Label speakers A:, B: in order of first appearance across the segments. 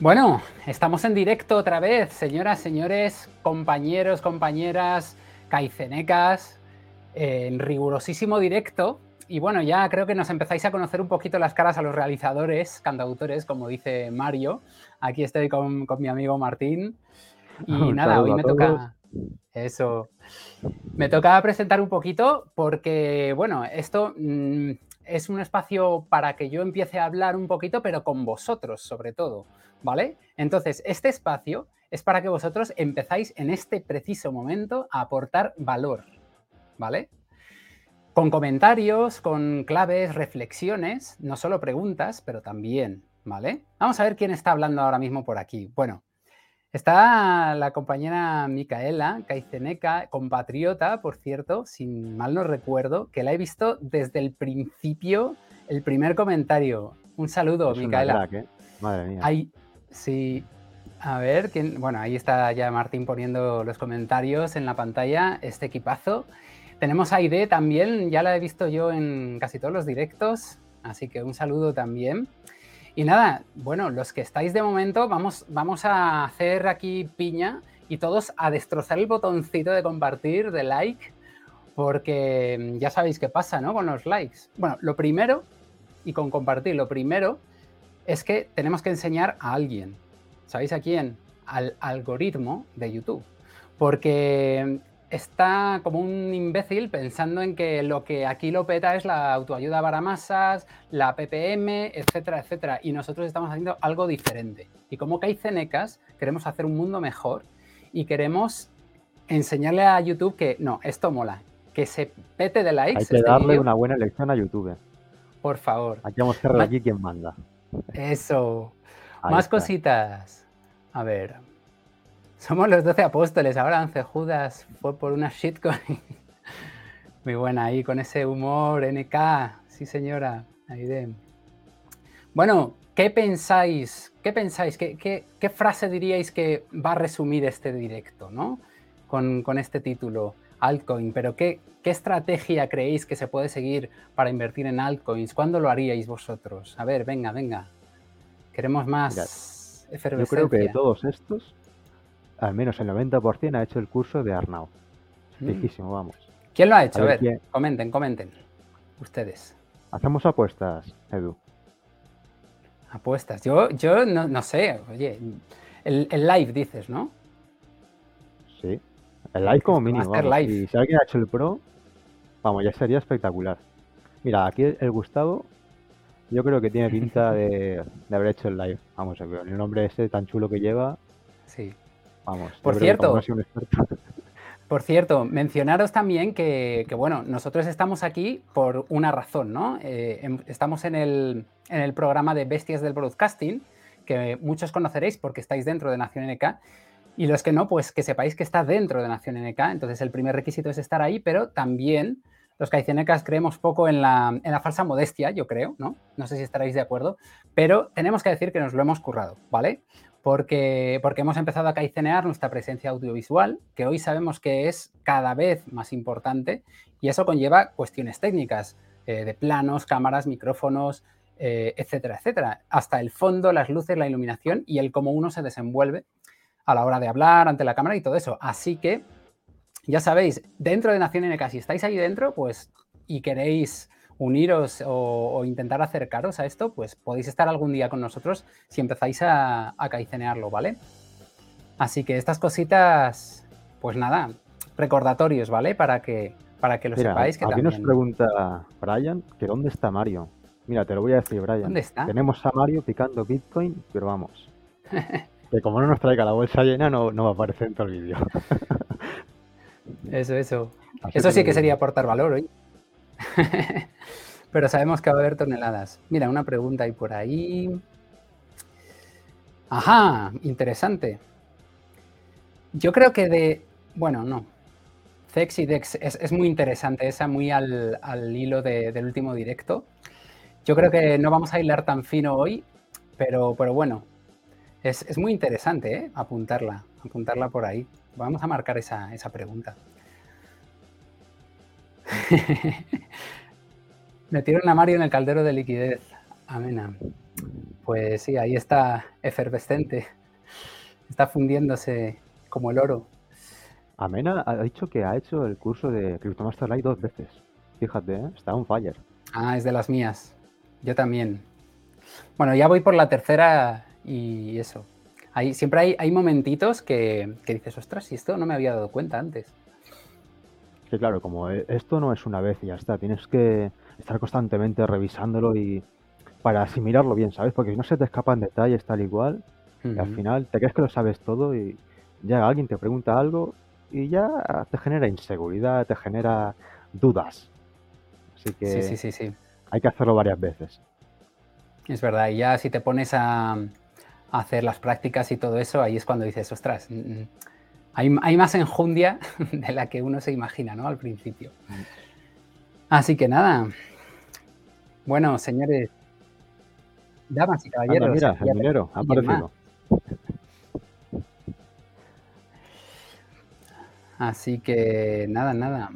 A: Bueno, estamos en directo otra vez, señoras, señores, compañeros, compañeras, caicenecas, en rigurosísimo directo. Y bueno, ya creo que nos empezáis a conocer un poquito las caras a los realizadores, cantautores, como dice Mario. Aquí estoy con, mi amigo Martín. Y nada, hoy me toca... Eso. Me toca presentar un poquito porque, bueno, esto mm, es un espacio para que yo empiece a hablar un poquito, pero con vosotros sobre todo, ¿vale? Entonces, este espacio es para que vosotros empezáis en este preciso momento a aportar valor, ¿vale? Con comentarios, con claves, reflexiones, no solo preguntas, pero también, ¿vale? Vamos a ver quién está hablando ahora mismo por aquí. Bueno, Está la compañera Micaela Caiceneca, compatriota, por cierto, sin mal no recuerdo, que la he visto desde el principio, el primer comentario. Un saludo, Micaela.
B: ¿eh? Madre mía.
A: Ahí, sí, a ver, ¿quién? bueno, ahí está ya Martín poniendo los comentarios en la pantalla, este equipazo. Tenemos a Aide también, ya la he visto yo en casi todos los directos, así que un saludo también. Y nada, bueno, los que estáis de momento, vamos, vamos a hacer aquí piña y todos a destrozar el botoncito de compartir, de like, porque ya sabéis qué pasa, ¿no? Con los likes. Bueno, lo primero, y con compartir, lo primero es que tenemos que enseñar a alguien. ¿Sabéis a quién? Al algoritmo de YouTube. Porque está como un imbécil pensando en que lo que aquí lo peta es la autoayuda para masas, la PPM, etcétera, etcétera. Y nosotros estamos haciendo algo diferente. Y como Cenecas, queremos hacer un mundo mejor y queremos enseñarle a YouTube que no, esto mola, que se pete de likes.
B: Hay que
A: este
B: darle una buena lección a YouTube.
A: Por favor.
B: Aquí vamos a cerrar aquí quien manda.
A: Eso. Más cositas. A ver, somos los doce apóstoles, ahora once Judas fue por una shitcoin. Muy buena ahí, con ese humor, NK. Sí, señora. Ahí Bueno, ¿qué pensáis? ¿Qué pensáis? ¿Qué, frase diríais que va a resumir este directo, ¿no? Con, este título, altcoin. Pero ¿qué, ¿qué estrategia creéis que se puede seguir para invertir en altcoins? ¿Cuándo lo haríais vosotros? A ver, venga, venga. Queremos más
B: efervescencia. Yo creo que de todos estos, al menos el 90% ha hecho el curso de Arnau. Fijísimo, mm. vamos.
A: ¿Quién lo ha hecho? A ver, comenten, comenten. Ustedes.
B: Hacemos apuestas, Edu.
A: Apuestas. Yo, yo no, sé, oye, el, live dices, ¿no?
B: Sí, el live como mínimo. Si, alguien ha hecho el pro, vamos, ya sería espectacular. Mira, aquí el Gustavo, yo creo que tiene pinta de, de haber hecho el live. Vamos, el nombre ese tan chulo que lleva.
A: Sí. Por cierto, por cierto, mencionaros también que, bueno, nosotros estamos aquí por una razón, ¿no? Eh, em, estamos en el, programa de Bestias del Broadcasting, que muchos conoceréis porque estáis dentro de Nación NK, y los que no, pues que sepáis que está dentro de Nación NK. Entonces, el primer requisito es estar ahí, pero también los caicenecas creemos poco en la, falsa modestia, yo creo, ¿no? No sé si estaréis de acuerdo, pero tenemos que decir que nos lo hemos currado, ¿vale? porque, porque hemos empezado a caicenear nuestra presencia audiovisual, que hoy sabemos que es cada vez más importante y eso conlleva cuestiones técnicas eh, de planos, cámaras, micrófonos, eh, etcétera, etcétera. Hasta el fondo, las luces, la iluminación y el cómo uno se desenvuelve a la hora de hablar ante la cámara y todo eso. Así que, ya sabéis, dentro de Nación NK, si estáis ahí dentro, pues y queréis uniros o, intentar acercaros a esto, pues podéis estar algún día con nosotros si empezáis a, a caicenearlo, ¿vale? Así que estas cositas, pues nada, recordatorios, ¿vale? Para que, para que lo sepáis. Que
B: aquí nos pregunta Brian que dónde está Mario. Mira, te lo voy a decir, Brian.
A: ¿Dónde está?
B: Tenemos a Mario picando Bitcoin, pero vamos. que como no nos traiga la bolsa llena, no, no va a aparecer en todo el vídeo.
A: eso, eso. eso sí que sería aportar valor hoy. Pero sabemos que va a haber toneladas. Mira, una pregunta ahí por ahí. Ajá, interesante. Yo creo que de. Bueno, no. Cex y Dex es, muy interesante, esa muy al, hilo del último directo. Yo creo que no vamos a hilar tan fino hoy, pero, pero bueno, es, muy interesante ¿eh? apuntarla, apuntarla por ahí. Vamos a marcar esa, esa pregunta. Metieron a Mario en el caldero de liquidez. Amena. Pues sí, ahí está efervescente. Está fundiéndose como el oro.
B: Amena ha dicho que ha hecho el curso de Cryptomaster Live dos veces. Fíjate, ¿eh? está un fire.
A: Ah, es de las mías. Yo también. Bueno, ya voy por la tercera y eso. Hay, siempre hay, hay momentitos que, que dices, ostras, y esto no me había dado cuenta antes.
B: Que claro, como e, esto no es una vez y ya está, tienes que estar constantemente revisándolo y para asimilarlo bien, ¿sabes? Porque si no se te escapan detalles tal y cual, y al final te crees que lo sabes todo y ya alguien te pregunta algo y ya te genera inseguridad, te genera dudas. Así que
A: sí, sí, sí,
B: hay que hacerlo varias veces.
A: Es verdad, y ya si te pones a, hacer las prácticas y todo eso, ahí es cuando dices, ostras, mm, mm, hay, hay, más enjundia de la que uno se imagina, ¿no? Al principio. Así que nada. Bueno, señores, damas y caballeros.
B: mira, el minero, ha aparecido.
A: Así que nada, nada.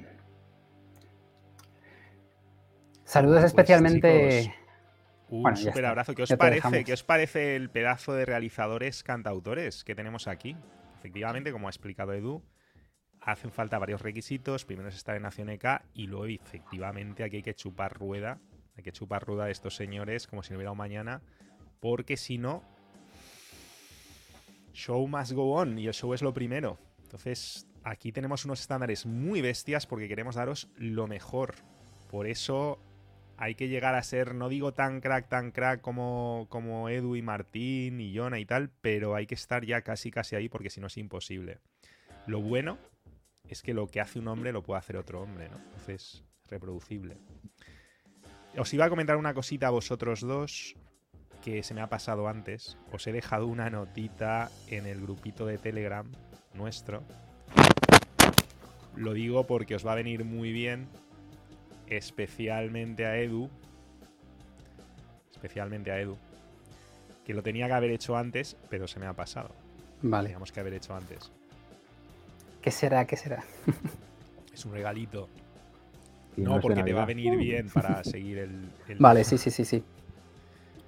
A: Saludos pues,
C: Un super abrazo. ¿Qué os, parece, ¿Qué os parece el pedazo de realizadores cantautores que tenemos aquí? Efectivamente, como ha explicado Edu, hacen falta varios requisitos. Primero es estar en Nación EK y luego, efectivamente, aquí hay que chupar rueda. Hay que chupar rueda de estos señores como si no hubiera un mañana. Porque si no, show must go on y el show es lo primero. Entonces, aquí tenemos unos estándares muy bestias porque queremos daros lo mejor. Por eso hay que llegar a ser, no digo tan crack, tan crack como, como Edu y Martín y Jonah y tal, pero hay que estar ya casi, casi ahí porque si no es imposible. Lo bueno es que lo que hace un hombre lo puede hacer otro hombre, ¿no? Entonces, reproducible. Os iba a comentar una cosita a vosotros dos que se me ha pasado antes. Os he dejado una notita en el grupito de Telegram nuestro. Lo digo porque os va a venir muy bien especialmente a Edu, especialmente a Edu, que lo tenía que haber hecho antes, pero se me ha pasado.
A: Vale.
C: Teníamos que haber hecho antes.
A: ¿Qué será? ¿Qué será?
C: es un regalito. No, porque te va a venir bien para seguir el,
A: Vale, sí, sí, sí, sí.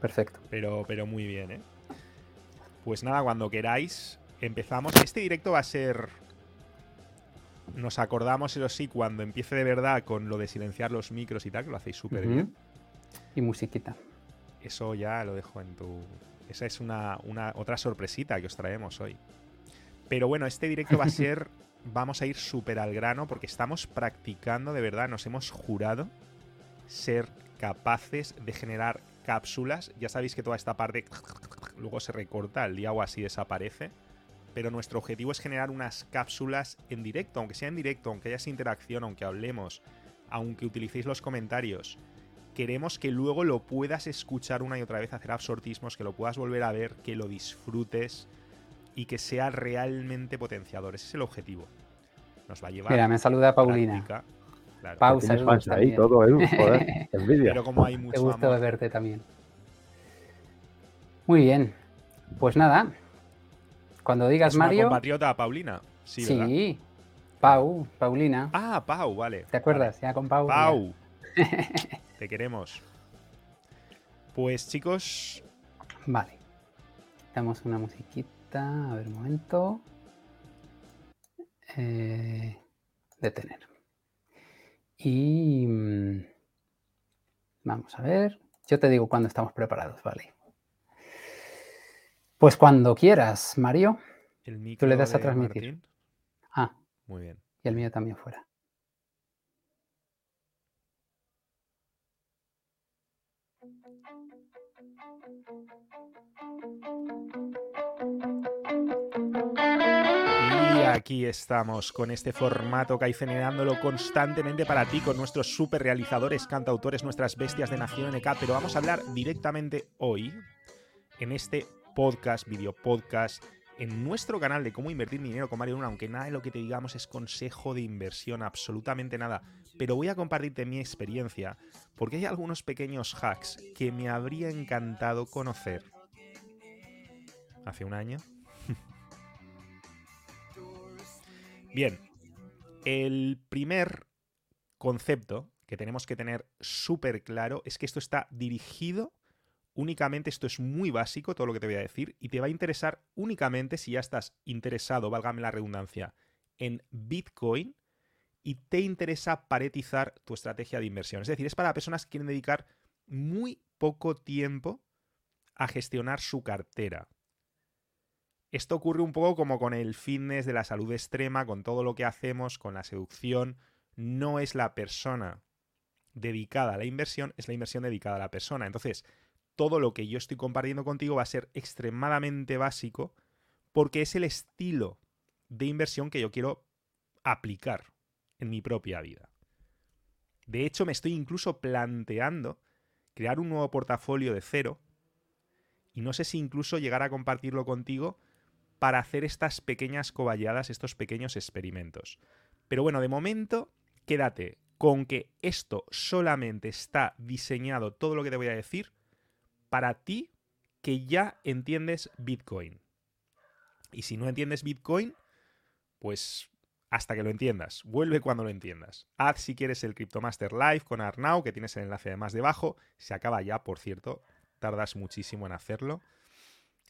A: Perfecto.
C: Pero, pero muy bien, ¿eh? Pues nada, cuando queráis, empezamos. Este directo va a ser nos acordamos, eso sí, cuando empiece de verdad con lo de silenciar los micros y tal, que lo hacéis súper bien.
A: Y musiquita.
C: Eso ya lo dejo en tu. Esa es una, otra sorpresita que os traemos hoy. Pero bueno, este directo va a ser. vamos a ir súper al grano porque estamos practicando de verdad, nos hemos jurado ser capaces de generar cápsulas. Ya sabéis que toda esta parte luego se recorta, el día o así desaparece pero nuestro objetivo es generar unas cápsulas en directo, aunque sea en directo, aunque haya esa interacción, aunque hablemos, aunque utilicéis los comentarios. Queremos que luego lo puedas escuchar una y otra vez, hacer absortismos, que lo puedas volver a ver, que lo disfrutes y que sea realmente potenciador. Ese es el objetivo. Nos va a llevar.
A: Mira, me saluda Paulina.
B: Claro. Pausa. ahí todo, Joder, envidia.
C: Pero como hay mucho
A: Te gusto de verte también. Muy bien. Pues nada, cuando digas
C: ¿Es
A: Mario.
C: compatriota Paulina. Sí,
A: sí. Pau, Paulina.
C: Ah, Pau, vale.
A: ¿Te acuerdas? Ya con Pau.
C: Pau. Te queremos. Pues chicos.
A: Vale. Damos una musiquita. A ver, un momento. Eh, detener. Y. Mm, vamos a ver. Yo te digo cuando estamos preparados, vale. Pues cuando quieras, Mario. Tú le das a transmitir. Ah.
C: Muy bien.
A: Y el mío también fuera.
C: Y aquí estamos con este formato que hay generándolo constantemente para ti con nuestros super realizadores, cantautores, nuestras bestias de Nación NK. Pero vamos a hablar directamente hoy en este podcast, video podcast, en nuestro canal de cómo invertir dinero con Mario Luna, aunque nada de lo que te digamos es consejo de inversión, absolutamente nada. Pero voy a compartirte mi experiencia, porque hay algunos pequeños hacks que me habría encantado conocer hace un año. Bien, el primer concepto que tenemos que tener súper claro es que esto está dirigido únicamente, esto es muy básico, todo lo que te voy a decir, y te va a interesar únicamente si ya estás interesado, válgame la redundancia, en Bitcoin y te interesa paretizar tu estrategia de inversión. Es decir, es para personas que quieren dedicar muy poco tiempo a gestionar su cartera. Esto ocurre un poco como con el fitness de la salud extrema, con todo lo que hacemos, con la seducción. No es la persona dedicada a la inversión, es la inversión dedicada a la persona. Entonces, todo lo que yo estoy compartiendo contigo va a ser extremadamente básico porque es el estilo de inversión que yo quiero aplicar en mi propia vida. De hecho, me estoy incluso planteando crear un nuevo portafolio de cero y no sé si incluso llegar a compartirlo contigo para hacer estas pequeñas coballadas, estos pequeños experimentos. Pero bueno, de momento, quédate con que esto solamente está diseñado, todo lo que te voy a decir, para ti que ya entiendes Bitcoin. Y si no entiendes Bitcoin, pues hasta que lo entiendas. Vuelve cuando lo entiendas. Haz si quieres el Cryptomaster Live con Arnau, que tienes el enlace de más debajo. Se acaba ya, por cierto. Tardas muchísimo en hacerlo.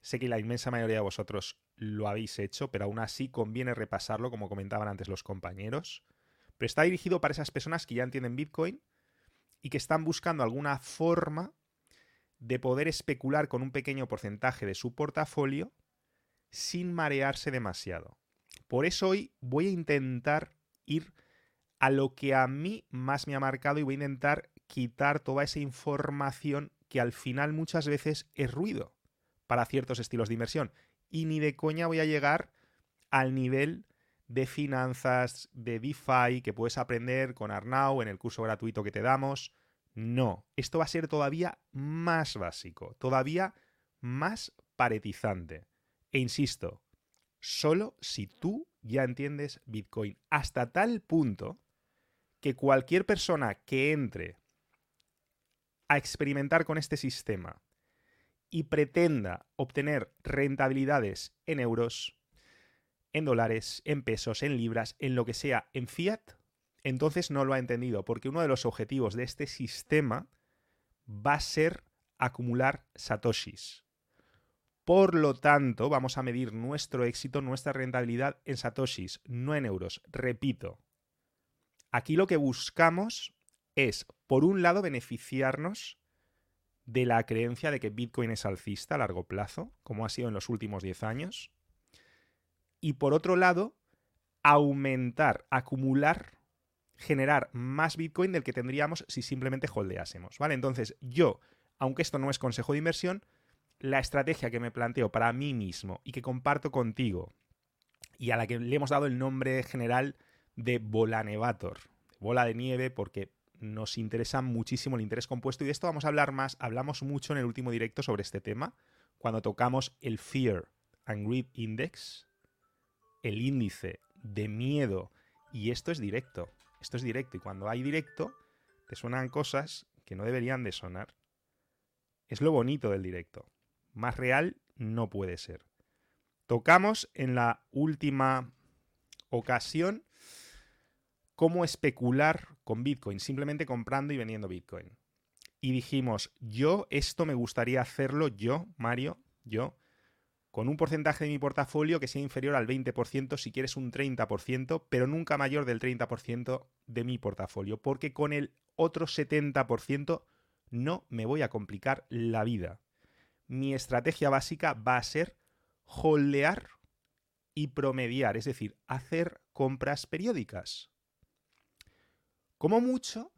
C: Sé que la inmensa mayoría de vosotros lo habéis hecho, pero aún así conviene repasarlo, como comentaban antes los compañeros. Pero está dirigido para esas personas que ya entienden Bitcoin y que están buscando alguna forma de poder especular con un pequeño porcentaje de su portafolio sin marearse demasiado. Por eso hoy voy a intentar ir a lo que a mí más me ha marcado y voy a intentar quitar toda esa información que al final muchas veces es ruido para ciertos estilos de inversión. Y ni de coña voy a llegar al nivel de finanzas, de DeFi que puedes aprender con Arnau en el curso gratuito que te damos. No, esto va a ser todavía más básico, todavía más paretizante. E insisto, solo si tú ya entiendes Bitcoin, hasta tal punto que cualquier persona que entre a experimentar con este sistema y pretenda obtener rentabilidades en euros, en dólares, en pesos, en libras, en lo que sea, en fiat, entonces no lo ha entendido, porque uno de los objetivos de este sistema va a ser acumular satoshis. Por lo tanto, vamos a medir nuestro éxito, nuestra rentabilidad en satoshis, no en euros. Repito, aquí lo que buscamos es, por un lado, beneficiarnos de la creencia de que Bitcoin es alcista a largo plazo, como ha sido en los últimos 10 años. Y por otro lado, aumentar, acumular, generar más Bitcoin del que tendríamos si simplemente holdeásemos. ¿Vale? Entonces, yo, aunque esto no es consejo de inversión, la estrategia que me planteo para mí mismo y que comparto contigo, y a la que le hemos dado el nombre general de Volanevator, bola de nieve, porque nos interesa muchísimo el interés compuesto y de esto vamos a hablar más. Hablamos mucho en el último directo sobre este tema, cuando tocamos el Fear and Greed Index, el índice de miedo, y esto es directo, esto es directo, y cuando hay directo, te suenan cosas que no deberían de sonar. Es lo bonito del directo. Más real no puede ser. Tocamos en la última ocasión cómo especular con Bitcoin, simplemente comprando y vendiendo Bitcoin. Y dijimos, yo esto me gustaría hacerlo, yo, Mario, yo, con un porcentaje de mi portafolio que sea inferior al 20%, si quieres un 30%, pero nunca mayor del 30% de mi portafolio, porque con el otro 70% no me voy a complicar la vida. Mi estrategia básica va a ser holdear y promediar, es decir, hacer compras periódicas. Como mucho,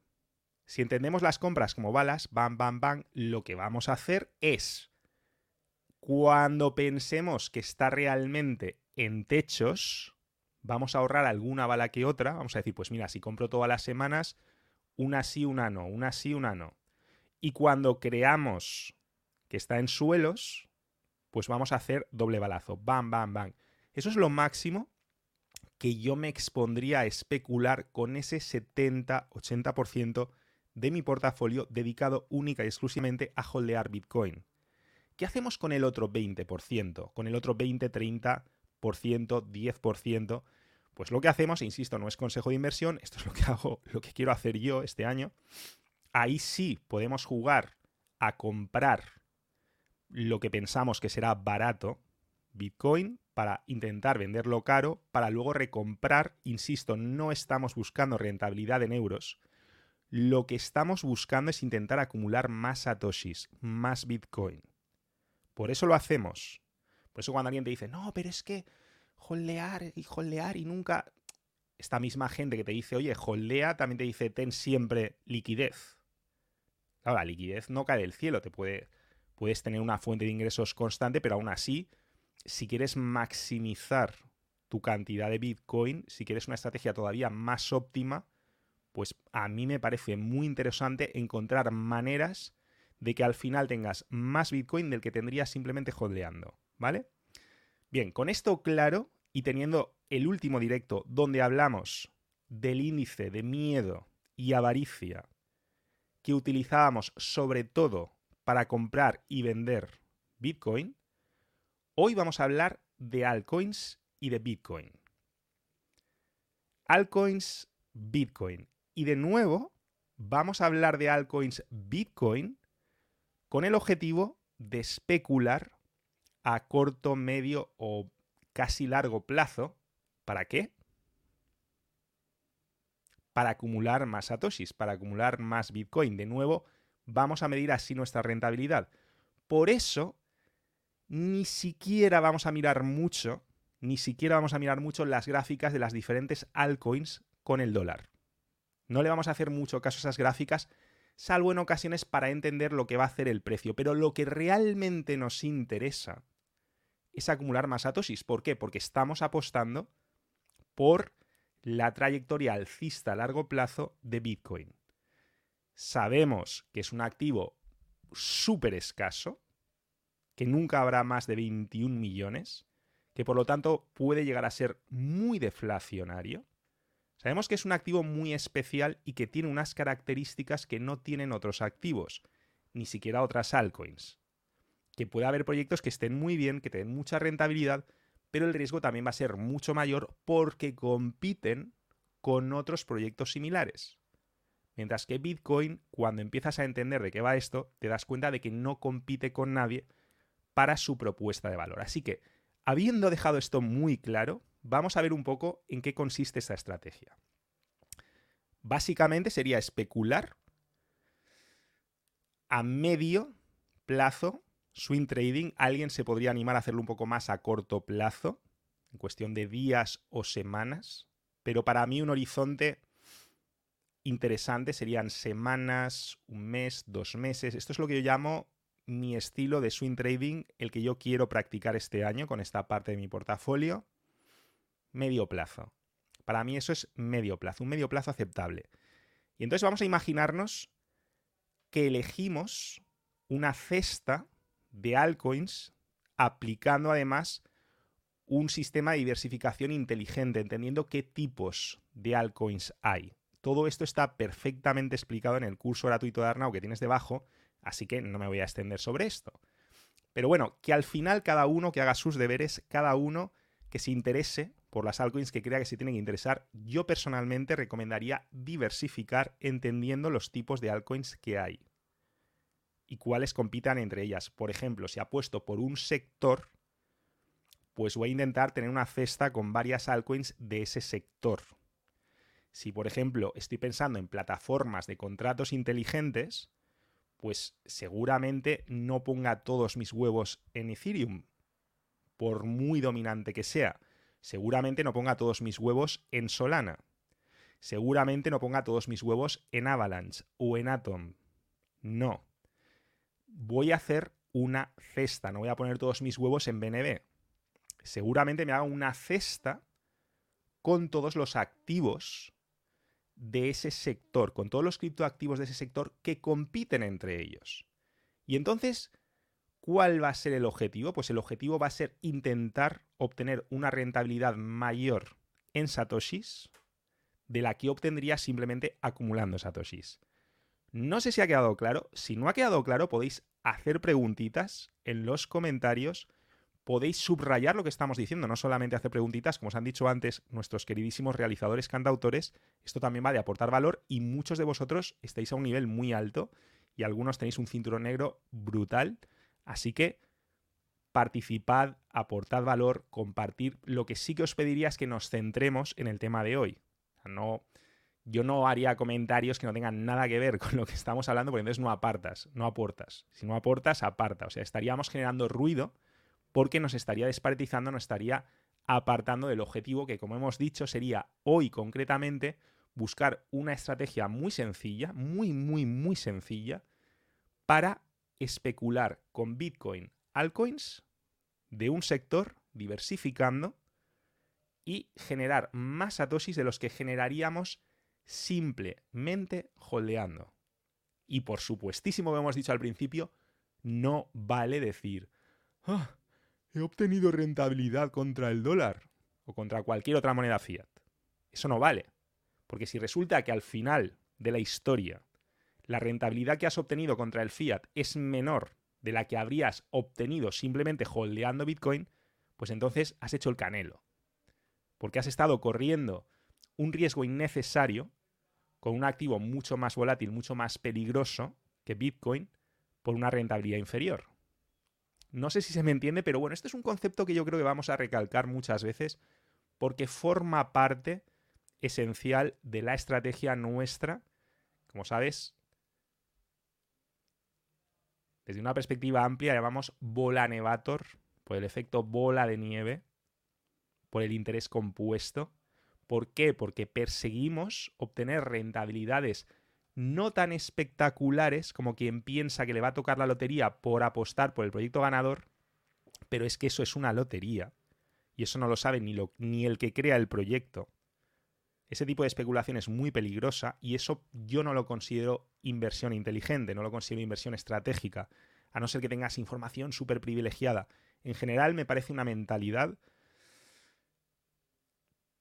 C: si entendemos las compras como balas, bam, bam, bam, lo que vamos a hacer es, cuando pensemos que está realmente en techos, vamos a ahorrar alguna bala que otra. Vamos a decir, pues mira, si compro todas las semanas, una sí, una no, una sí, una no. Y cuando creamos que está en suelos, pues vamos a hacer doble balazo. Bam, bam, bam. Eso es lo máximo que yo me expondría a especular con ese 70-80% de mi portafolio dedicado única y exclusivamente a holdear Bitcoin. ¿Qué hacemos con el otro 20%? Con el otro 20, 30%, 10%? Pues lo que hacemos, insisto, no es consejo de inversión, esto es lo que hago, lo que quiero hacer yo este año. Ahí sí podemos jugar a comprar lo que pensamos que será barato Bitcoin para intentar venderlo caro para luego recomprar. Insisto, no estamos buscando rentabilidad en euros. Lo que estamos buscando es intentar acumular más satoshis, más Bitcoin. Por eso lo hacemos. Por eso cuando alguien te dice, no, pero es que holdear y holdear y nunca... Esta misma gente que te dice, oye, holdea, también te dice, ten siempre liquidez. Claro, la liquidez no cae del cielo, te puede, puedes tener una fuente de ingresos constante, pero aún así, si quieres maximizar tu cantidad de Bitcoin, si quieres una estrategia todavía más óptima, pues a mí me parece muy interesante encontrar maneras de que al final tengas más Bitcoin del que tendrías simplemente holdeando, ¿vale? Bien, con esto claro y teniendo el último directo donde hablamos del índice de miedo y avaricia que utilizábamos sobre todo para comprar y vender Bitcoin, hoy vamos a hablar de altcoins y de Bitcoin. Altcoins, Bitcoin. Y de nuevo, vamos a hablar de altcoins Bitcoin con el objetivo de especular a corto, medio o casi largo plazo. ¿Para qué? Para acumular más satoshis, para acumular más Bitcoin. De nuevo, vamos a medir así nuestra rentabilidad. Por eso, ni siquiera vamos a mirar mucho, ni siquiera vamos a mirar mucho las gráficas de las diferentes altcoins con el dólar. No le vamos a hacer mucho caso a esas gráficas, salvo en ocasiones para entender lo que va a hacer el precio. Pero lo que realmente nos interesa es acumular más satoshis. ¿Por qué? Porque estamos apostando por la trayectoria alcista a largo plazo de Bitcoin. Sabemos que es un activo súper escaso, que nunca habrá más de 21 millones, que por lo tanto puede llegar a ser muy deflacionario. Sabemos que es un activo muy especial y que tiene unas características que no tienen otros activos, ni siquiera otras altcoins que puede haber proyectos que estén muy bien, que tengan mucha rentabilidad, pero el riesgo también va a ser mucho mayor porque compiten con otros proyectos similares. Mientras que Bitcoin, cuando empiezas a entender de qué va esto, te das cuenta de que no compite con nadie para su propuesta de valor. Así que, habiendo dejado esto muy claro, vamos a ver un poco en qué consiste esta estrategia. Básicamente sería especular a medio plazo Swing trading, alguien se podría animar a hacerlo un poco más a corto plazo, en cuestión de días o semanas, pero para mí un horizonte interesante serían semanas, un mes, dos meses. Esto es lo que yo llamo mi estilo de swing trading, el que yo quiero practicar este año con esta parte de mi portafolio. Medio plazo. Para mí eso es medio plazo, un medio plazo aceptable. Y entonces vamos a imaginarnos que elegimos una cesta de altcoins aplicando además un sistema de diversificación inteligente, entendiendo qué tipos de altcoins hay. Todo esto está perfectamente explicado en el curso gratuito de Arnau que tienes debajo, así que no me voy a extender sobre esto. Pero bueno, que al final cada uno que haga sus deberes, cada uno que se interese por las altcoins que crea que se tienen que interesar, yo personalmente recomendaría diversificar entendiendo los tipos de altcoins que hay y cuáles compitan entre ellas. Por ejemplo, si apuesto por un sector, pues voy a intentar tener una cesta con varias altcoins de ese sector. Si, por ejemplo, estoy pensando en plataformas de contratos inteligentes, pues seguramente no ponga todos mis huevos en Ethereum, por muy dominante que sea. Seguramente no ponga todos mis huevos en Solana. Seguramente no ponga todos mis huevos en Avalanche o en Atom. No voy a hacer una cesta, no voy a poner todos mis huevos en BNB. Seguramente me haga una cesta con todos los activos de ese sector, con todos los criptoactivos de ese sector que compiten entre ellos. Y entonces, ¿cuál va a ser el objetivo? Pues el objetivo va a ser intentar obtener una rentabilidad mayor en satoshis de la que obtendría simplemente acumulando satoshis. No sé si ha quedado claro. Si no ha quedado claro, podéis hacer preguntitas en los comentarios. Podéis subrayar lo que estamos diciendo, no solamente hacer preguntitas, como os han dicho antes nuestros queridísimos realizadores cantautores. Esto también va de aportar valor y muchos de vosotros estáis a un nivel muy alto y algunos tenéis un cinturón negro brutal. Así que participad, aportad valor, compartir. Lo que sí que os pediría es que nos centremos en el tema de hoy. No, yo no haría comentarios que no tengan nada que ver con lo que estamos hablando, porque entonces no apartas, no aportas. Si no aportas, aparta. O sea, estaríamos generando ruido porque nos estaría desparetizando, nos estaría apartando del objetivo que, como hemos dicho, sería hoy concretamente buscar una estrategia muy sencilla, muy, muy, muy sencilla, para especular con Bitcoin, altcoins de un sector diversificando y generar más atosis de los que generaríamos simplemente holdeando. Y por supuestísimo, como hemos dicho al principio, no vale decir, ah, he obtenido rentabilidad contra el dólar o contra cualquier otra moneda fiat. Eso no vale. Porque si resulta que al final de la historia la rentabilidad que has obtenido contra el fiat es menor de la que habrías obtenido simplemente holdeando Bitcoin, pues entonces has hecho el canelo. Porque has estado corriendo un riesgo innecesario con un activo mucho más volátil, mucho más peligroso que Bitcoin por una rentabilidad inferior. No sé si se me entiende, pero bueno, este es un concepto que yo creo que vamos a recalcar muchas veces porque forma parte esencial de la estrategia nuestra. Como sabes, desde una perspectiva amplia llamamos bola nevator, por el efecto bola de nieve, por el interés compuesto. ¿Por qué? Porque perseguimos obtener rentabilidades no tan espectaculares como quien piensa que le va a tocar la lotería por apostar por el proyecto ganador, pero es que eso es una lotería. Y eso no lo sabe ni, lo, ni el que crea el proyecto. Ese tipo de especulación es muy peligrosa y eso yo no lo considero inversión inteligente, no lo considero inversión estratégica, a no ser que tengas información súper privilegiada. En general me parece una mentalidad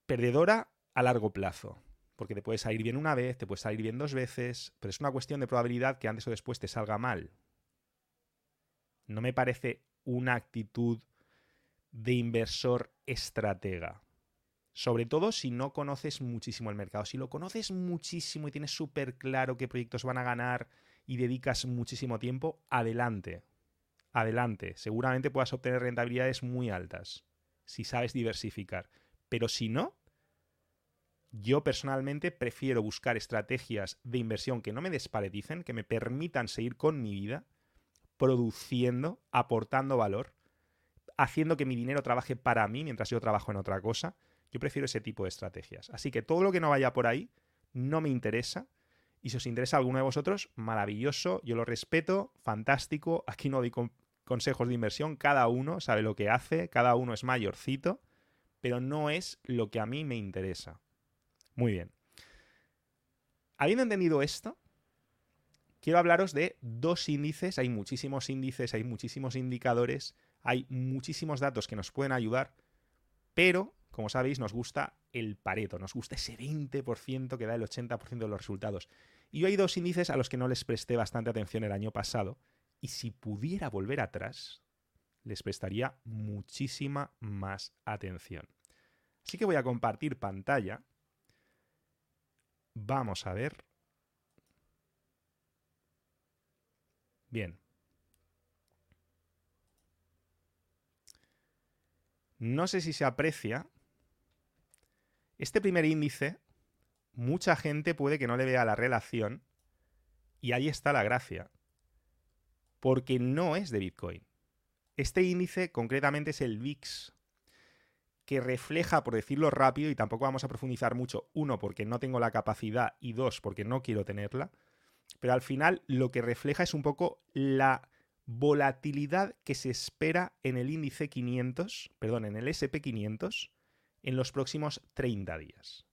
C: perdedora a largo plazo. Porque te puede salir bien una vez, te puede salir bien dos veces, pero es una cuestión de probabilidad que antes o después te salga mal. No me parece una actitud de inversor estratega. Sobre todo si no conoces muchísimo el mercado. Si lo conoces muchísimo y tienes súper claro qué proyectos van a ganar y dedicas muchísimo tiempo, adelante. Adelante. Seguramente puedas obtener rentabilidades muy altas si sabes diversificar. Pero si no, yo personalmente prefiero buscar estrategias de inversión que no me despareticen, que me permitan seguir con mi vida, produciendo, aportando valor, haciendo que mi dinero trabaje para mí mientras yo trabajo en otra cosa. Yo prefiero ese tipo de estrategias. Así que todo lo que no vaya por ahí no me interesa. Y si os interesa alguno de vosotros, maravilloso, yo lo respeto, fantástico. Aquí no doy consejos de inversión, cada uno sabe lo que hace, cada uno es mayorcito, pero no es lo que a mí me interesa. Muy bien. Habiendo entendido esto, quiero hablaros de dos índices. Hay muchísimos índices, hay muchísimos indicadores, hay muchísimos datos que nos pueden ayudar, pero, como sabéis, nos gusta el pareto, nos gusta ese 20% que da el 80% de los resultados. Y hay dos índices a los que no les presté bastante atención el año pasado, y si pudiera volver atrás, les prestaría muchísima más atención. Así que voy a compartir pantalla Vamos a ver. Bien. No sé si se aprecia. Este primer índice, mucha gente puede que no le vea la relación. Y ahí está la gracia. Porque no es de Bitcoin. Este índice concretamente es el VIX, que refleja, por decirlo rápido, y tampoco vamos a profundizar mucho, uno, porque no tengo la capacidad y dos, porque no quiero tenerla, pero al final lo que refleja es un poco la volatilidad que se espera en el índice 500, perdón, en el SP500 en los próximos 30 días.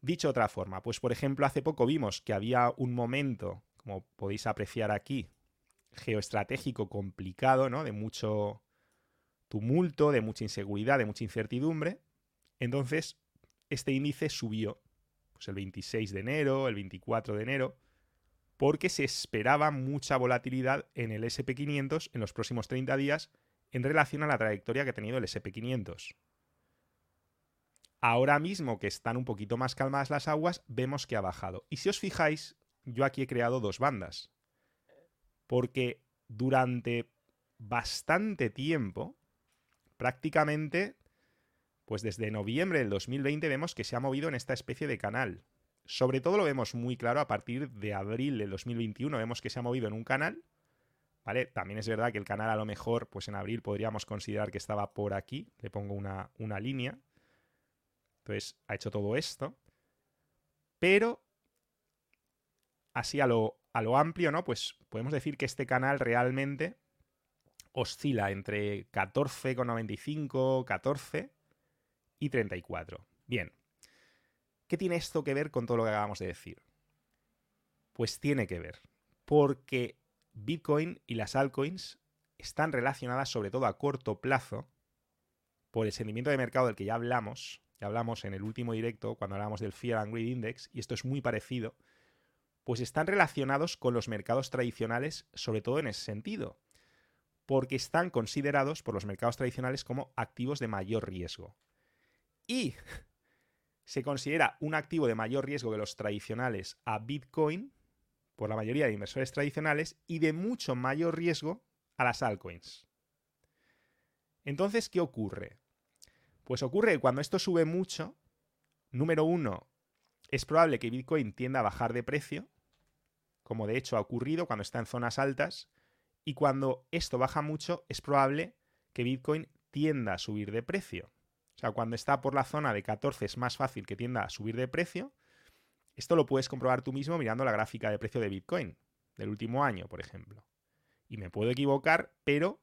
C: Dicho de otra forma, pues por ejemplo hace poco vimos que había un momento, como podéis apreciar aquí, geoestratégico complicado, ¿no? De mucho tumulto, de mucha inseguridad, de mucha incertidumbre. Entonces, este índice subió pues el 26 de enero, el 24 de enero, porque se esperaba mucha volatilidad en el SP500 en los próximos 30 días en relación a la trayectoria que ha tenido el SP500. Ahora mismo que están un poquito más calmadas las aguas, vemos que ha bajado. Y si os fijáis, yo aquí he creado dos bandas. Porque durante bastante tiempo, prácticamente, pues desde noviembre del 2020 vemos que se ha movido en esta especie de canal. Sobre todo lo vemos muy claro a partir de abril del 2021, vemos que se ha movido en un canal, ¿vale? También es verdad que el canal a lo mejor, pues en abril podríamos considerar que estaba por aquí, le pongo una, una línea. Entonces ha hecho todo esto, pero así a lo, a lo amplio, ¿no? Pues podemos decir que este canal realmente oscila entre 14,95, 14 y 34. Bien. ¿Qué tiene esto que ver con todo lo que acabamos de decir? Pues tiene que ver, porque Bitcoin y las altcoins están relacionadas sobre todo a corto plazo por el sentimiento de mercado del que ya hablamos, ya hablamos en el último directo cuando hablamos del Fear and Greed Index, y esto es muy parecido, pues están relacionados con los mercados tradicionales, sobre todo en ese sentido, porque están considerados por los mercados tradicionales como activos de mayor riesgo. Y se considera un activo de mayor riesgo que los tradicionales a Bitcoin por la mayoría de inversores tradicionales y de mucho mayor riesgo a las altcoins. Entonces, ¿qué ocurre? Pues ocurre que cuando esto sube mucho, número uno, es probable que Bitcoin tienda a bajar de precio, como de hecho ha ocurrido cuando está en zonas altas, y cuando esto baja mucho es probable que Bitcoin tienda a subir de precio. O sea, cuando está por la zona de 14 es más fácil que tienda a subir de precio. Esto lo puedes comprobar tú mismo mirando la gráfica de precio de Bitcoin del último año, por ejemplo. Y me puedo equivocar, pero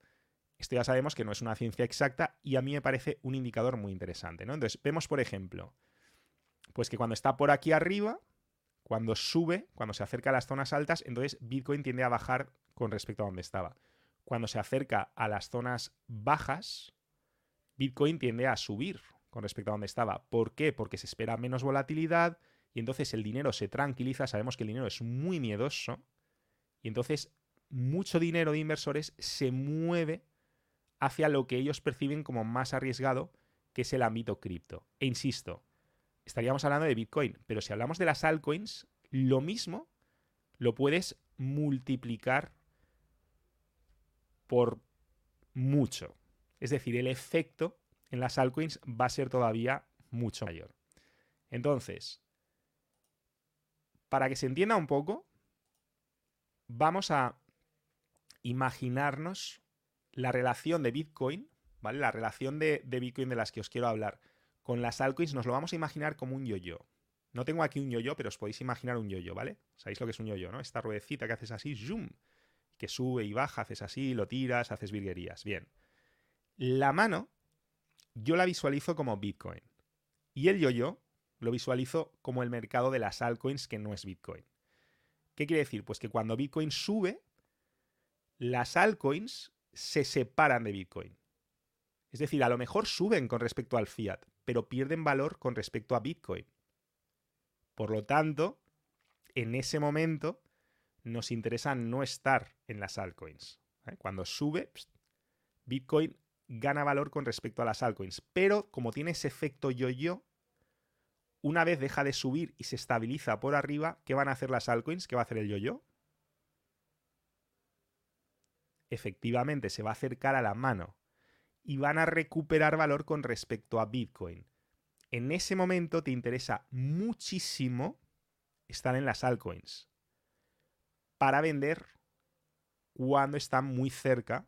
C: esto ya sabemos que no es una ciencia exacta y a mí me parece un indicador muy interesante. ¿no? Entonces, vemos, por ejemplo, pues que cuando está por aquí arriba, cuando sube, cuando se acerca a las zonas altas, entonces Bitcoin tiende a bajar con respecto a donde estaba. Cuando se acerca a las zonas bajas, Bitcoin tiende a subir con respecto a donde estaba. ¿Por qué? Porque se espera menos volatilidad y entonces el dinero se tranquiliza. Sabemos que el dinero es muy miedoso y entonces mucho dinero de inversores se mueve hacia lo que ellos perciben como más arriesgado, que es el ámbito cripto. E insisto, estaríamos hablando de Bitcoin, pero si hablamos de las altcoins, lo mismo lo puedes multiplicar por mucho. Es decir, el efecto en las altcoins va a ser todavía mucho mayor. Entonces, para que se entienda un poco, vamos a imaginarnos la relación de Bitcoin, ¿vale? La relación de, Bitcoin de las que os quiero hablar con las altcoins nos lo vamos a imaginar como un yo-yo. No tengo aquí un yo-yo, pero os podéis imaginar un yo-yo, ¿vale? ¿Sabéis lo que es un yo-yo, no? Esta ruedecita que haces así, zoom, que sube y baja, haces así, lo tiras, haces virguerías. Bien. La mano yo la visualizo como Bitcoin. Y el yo-yo lo visualizo como el mercado de las altcoins que no es Bitcoin. ¿Qué quiere decir? Pues que cuando Bitcoin sube, las altcoins se separan de Bitcoin. Es decir, a lo mejor suben con respecto al fiat, pero pierden valor con respecto a Bitcoin. Por lo tanto, en ese momento nos interesa no estar en las altcoins. ¿eh? Cuando sube, Bitcoin gana valor con respecto a las altcoins. Pero como tiene ese efecto yo-yo, una vez deja de subir y se estabiliza por arriba, ¿qué van a hacer las altcoins? ¿Qué va a hacer el yo-yo? Efectivamente, se va a acercar a la mano y van a recuperar valor con respecto a Bitcoin. En ese momento te interesa muchísimo estar en las altcoins para vender cuando están muy cerca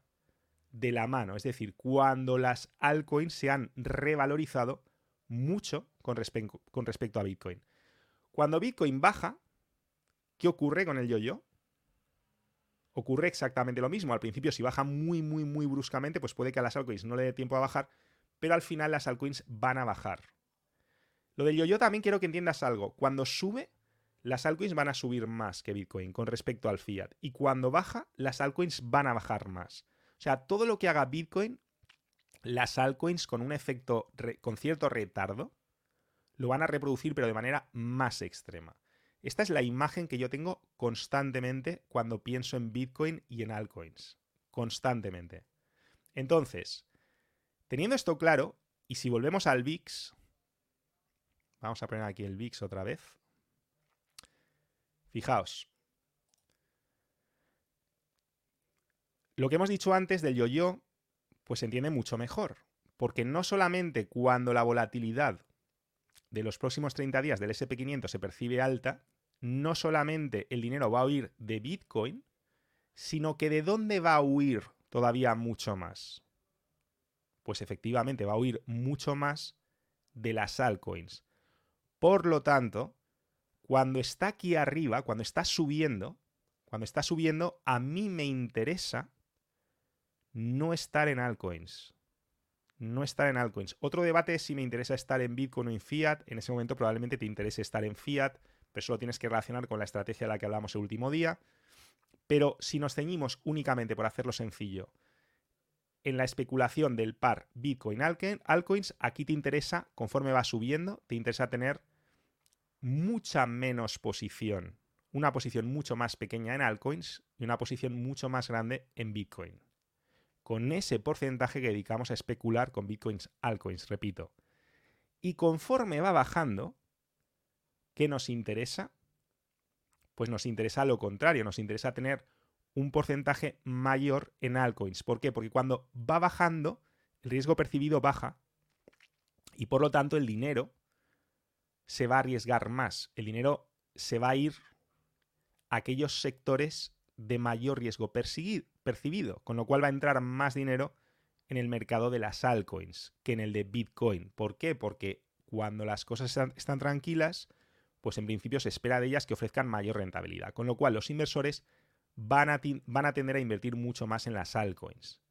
C: de la mano, es decir, cuando las altcoins se han revalorizado mucho con, respecto a Bitcoin. Cuando Bitcoin baja, ¿qué ocurre con el yo-yo? Ocurre exactamente lo mismo. Al principio, si baja muy, muy, muy bruscamente, pues puede que a las altcoins no le dé tiempo a bajar, pero al final las altcoins van a bajar. Lo del yo-yo también quiero que entiendas algo. Cuando sube, las altcoins van a subir más que Bitcoin con respecto al fiat. Y cuando baja, las altcoins van a bajar más. O sea, todo lo que haga Bitcoin, las altcoins con un efecto, con cierto retardo, lo van a reproducir, pero de manera más extrema. Esta es la imagen que yo tengo constantemente cuando pienso en Bitcoin y en altcoins. Constantemente. Entonces, teniendo esto claro, y si volvemos al VIX, vamos a poner aquí el VIX otra vez. Fijaos. Lo que hemos dicho antes del yo-yo, pues se entiende mucho mejor, porque no solamente cuando la volatilidad de los próximos 30 días del SP500 se percibe alta, no solamente el dinero va a huir de Bitcoin, sino que de dónde va a huir todavía mucho más. Pues efectivamente va a huir mucho más de las altcoins. Por lo tanto, cuando está aquí arriba, cuando está subiendo, cuando está subiendo, a mí me interesa no estar en altcoins. No estar en altcoins. Otro debate es si me interesa estar en Bitcoin o en Fiat. En ese momento probablemente te interese estar en Fiat, pero eso lo tienes que relacionar con la estrategia de la que hablamos el último día. Pero si nos ceñimos únicamente por hacerlo sencillo en la especulación del par Bitcoin altcoins, aquí te interesa, conforme va subiendo, te interesa tener mucha menos posición, una posición mucho más pequeña en altcoins y una posición mucho más grande en Bitcoin. Con ese porcentaje que dedicamos a especular con Bitcoins altcoins, repito. Y conforme va bajando, ¿qué nos interesa? Pues nos interesa lo contrario, nos interesa tener un porcentaje mayor en altcoins. ¿Por qué? Porque cuando va bajando, el riesgo percibido baja y por lo tanto el dinero se va a arriesgar más. El dinero se va a ir a aquellos sectores de mayor riesgo percibido, con lo cual va a entrar más dinero en el mercado de las altcoins que en el de Bitcoin. ¿Por qué? Porque cuando las cosas están tranquilas, pues en principio se espera de ellas que ofrezcan mayor rentabilidad, con lo cual los inversores van a, van a tender a invertir mucho más en las altcoins.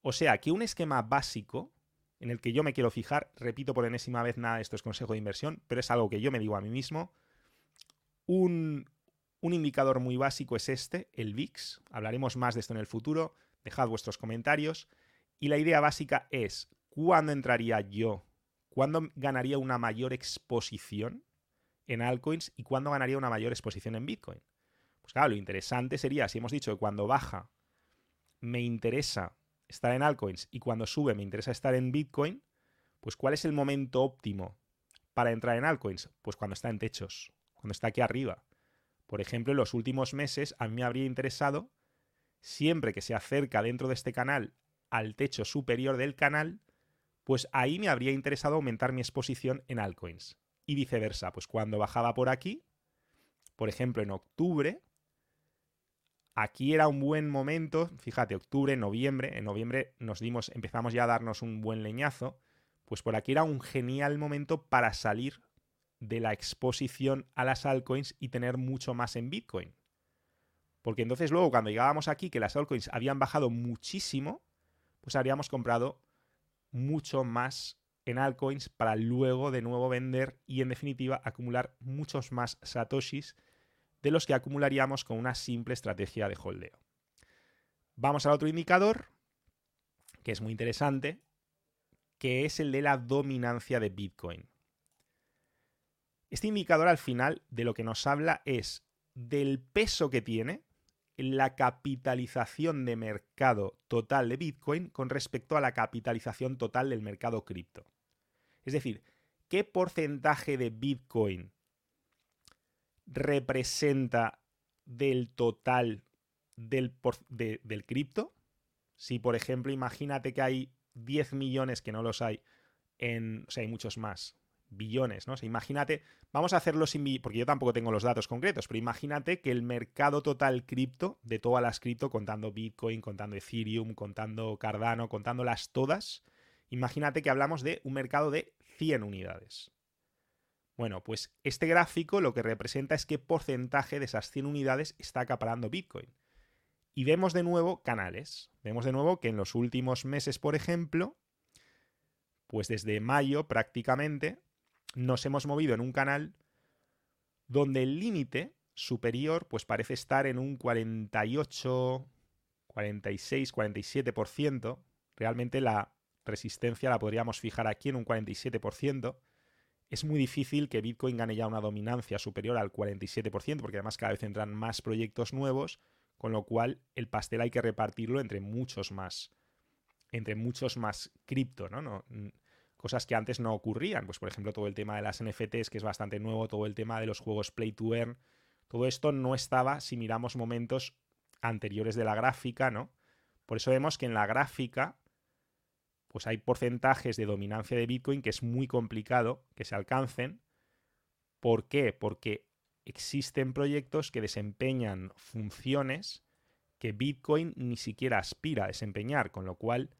C: O sea que un esquema básico en el que yo me quiero fijar, repito por enésima vez, nada, esto es consejo de inversión, pero es algo que yo me digo a mí mismo. Un, un indicador muy básico es este, el VIX. Hablaremos más de esto en el futuro. Dejad vuestros comentarios. Y la idea básica es, ¿cuándo entraría yo? ¿Cuándo ganaría una mayor exposición en altcoins y cuándo ganaría una mayor exposición en Bitcoin. Pues claro, lo interesante sería, si hemos dicho que cuando baja me interesa estar en altcoins y cuando sube me interesa estar en Bitcoin, pues ¿cuál es el momento óptimo para entrar en altcoins? Pues cuando está en techos, cuando está aquí arriba. Por ejemplo, en los últimos meses a mí me habría interesado, siempre que se acerca dentro de este canal al techo superior del canal, pues ahí me habría interesado aumentar mi exposición en altcoins y viceversa. Pues cuando bajaba por aquí, por ejemplo en octubre, aquí era un buen momento, fíjate, octubre, noviembre, en noviembre nos dimos, empezamos ya a darnos un buen leñazo, pues por aquí era un genial momento para salir de la exposición a las altcoins y tener mucho más en Bitcoin. Porque entonces luego cuando llegábamos aquí que las altcoins habían bajado muchísimo, pues habríamos comprado mucho más en altcoins para luego de nuevo vender y en definitiva acumular muchos más satoshis de los que acumularíamos con una simple estrategia de holdeo. Vamos al otro indicador, que es muy interesante, que es el de la dominancia de Bitcoin. Este indicador al final de lo que nos habla es del peso que tiene la capitalización de mercado total de Bitcoin con respecto a la capitalización total del mercado cripto. Es decir, ¿qué porcentaje de Bitcoin representa del total del, cripto? Si, por ejemplo, imagínate que hay 10 millones, que no los hay, en, o sea, hay muchos más, billones, ¿no? O imagínate, vamos a hacerlo sin, porque yo tampoco tengo los datos concretos, pero imagínate que el mercado total cripto, de todas las cripto, contando Bitcoin, contando Ethereum, contando Cardano, contándolas todas, imagínate que hablamos de un mercado de 100 unidades. Bueno, pues este gráfico lo que representa es qué porcentaje de esas 100 unidades está acaparando Bitcoin. Y vemos de nuevo canales. Vemos de nuevo que en los últimos meses, por ejemplo, pues desde mayo prácticamente, nos hemos movido en un canal donde el límite superior pues parece estar en un 48, 46, 47%. Realmente la resistencia la podríamos fijar aquí en un 47%. Es muy difícil que Bitcoin gane ya una dominancia superior al 47%, porque además cada vez entran más proyectos nuevos, con lo cual el pastel hay que repartirlo entre muchos más, entre muchos más cripto, ¿no? no cosas que antes no ocurrían. Pues por ejemplo todo el tema de las NFTs, que es bastante nuevo, todo el tema de los juegos Play to Earn, todo esto no estaba si miramos momentos anteriores de la gráfica, ¿no? Por eso vemos que en la gráfica pues hay porcentajes de dominancia de Bitcoin que es muy complicado que se alcancen. ¿Por qué? Porque existen proyectos que desempeñan funciones que Bitcoin ni siquiera aspira a desempeñar, con lo cual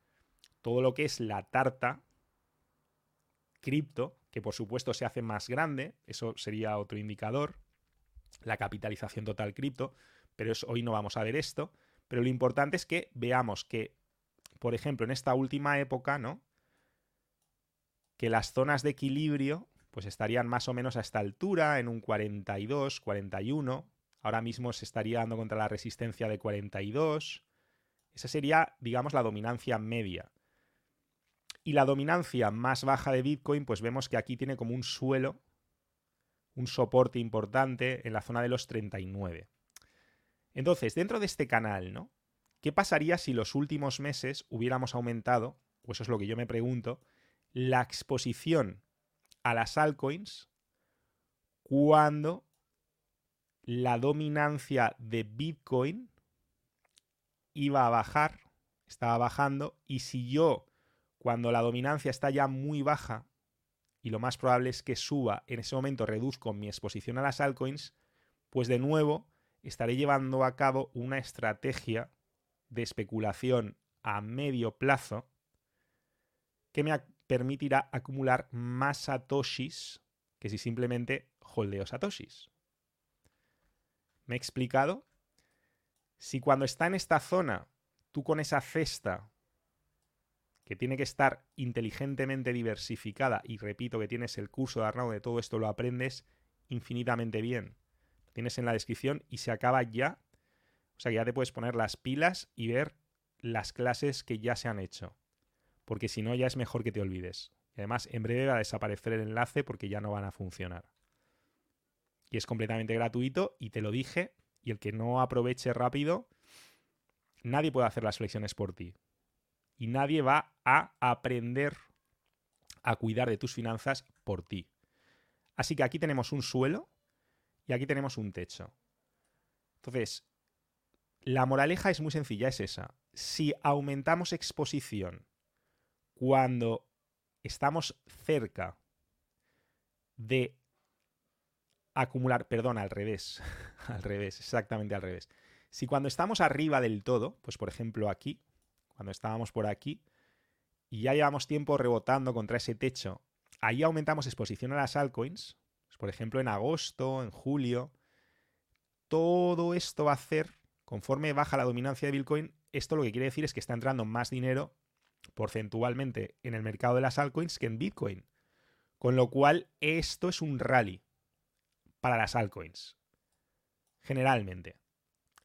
C: todo lo que es la tarta cripto, que por supuesto se hace más grande, eso sería otro indicador, la capitalización total cripto, pero hoy no vamos a ver esto, pero lo importante es que veamos que por ejemplo, en esta última época, ¿no? Que las zonas de equilibrio pues estarían más o menos a esta altura, en un 42, 41. Ahora mismo se estaría dando contra la resistencia de 42. Esa sería, digamos, la dominancia media. Y la dominancia más baja de Bitcoin, pues vemos que aquí tiene como un suelo, un soporte importante en la zona de los 39. Entonces, dentro de este canal, ¿no? ¿Qué pasaría si los últimos meses hubiéramos aumentado, o eso es lo que yo me pregunto, la exposición a las altcoins cuando la dominancia de Bitcoin iba a bajar, estaba bajando, y si yo, cuando la dominancia está ya muy baja, y lo más probable es que suba, en ese momento reduzco mi exposición a las altcoins, pues de nuevo estaré llevando a cabo una estrategia de especulación a medio plazo que me permitirá acumular más satoshis que si simplemente holdeo satoshis. ¿Me he explicado? Si cuando está en esta zona, tú con esa cesta que tiene que estar inteligentemente diversificada, y repito que tienes el curso de Arnaud de todo esto, lo aprendes infinitamente bien. Lo tienes en la descripción y se acaba ya o sea que ya te puedes poner las pilas y ver las clases que ya se han hecho. Porque si no, ya es mejor que te olvides. Y además, en breve va a desaparecer el enlace porque ya no van a funcionar. Y es completamente gratuito y te lo dije. Y el que no aproveche rápido, nadie puede hacer las flexiones por ti. Y nadie va a aprender a cuidar de tus finanzas por ti. Así que aquí tenemos un suelo y aquí tenemos un techo. Entonces, la moraleja es muy sencilla, es esa. Si aumentamos exposición cuando estamos cerca de acumular, perdón, al revés, al revés, exactamente al revés. Si cuando estamos arriba del todo, pues por ejemplo aquí, cuando estábamos por aquí, y ya llevamos tiempo rebotando contra ese techo, ahí aumentamos exposición a las altcoins, pues por ejemplo en agosto, en julio, todo esto va a hacer Conforme baja la dominancia de Bitcoin, esto lo que quiere decir es que está entrando más dinero porcentualmente en el mercado de las altcoins que en Bitcoin. Con lo cual, esto es un rally para las altcoins. Generalmente.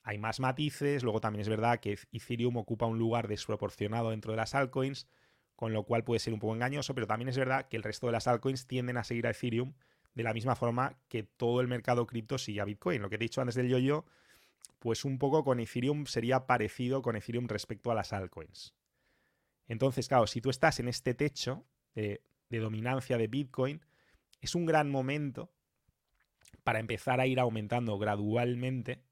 C: Hay más matices, luego también es verdad que Ethereum ocupa un lugar desproporcionado dentro de las altcoins, con lo cual puede ser un poco engañoso, pero también es verdad que el resto de las altcoins tienden a seguir a Ethereum de la misma forma que todo el mercado cripto sigue a Bitcoin. Lo que te he dicho antes del yo-yo, pues un poco con Ethereum sería parecido con Ethereum respecto a las altcoins. Entonces, claro, si tú estás en este techo de, dominancia de Bitcoin, es un gran momento para empezar a ir aumentando gradualmente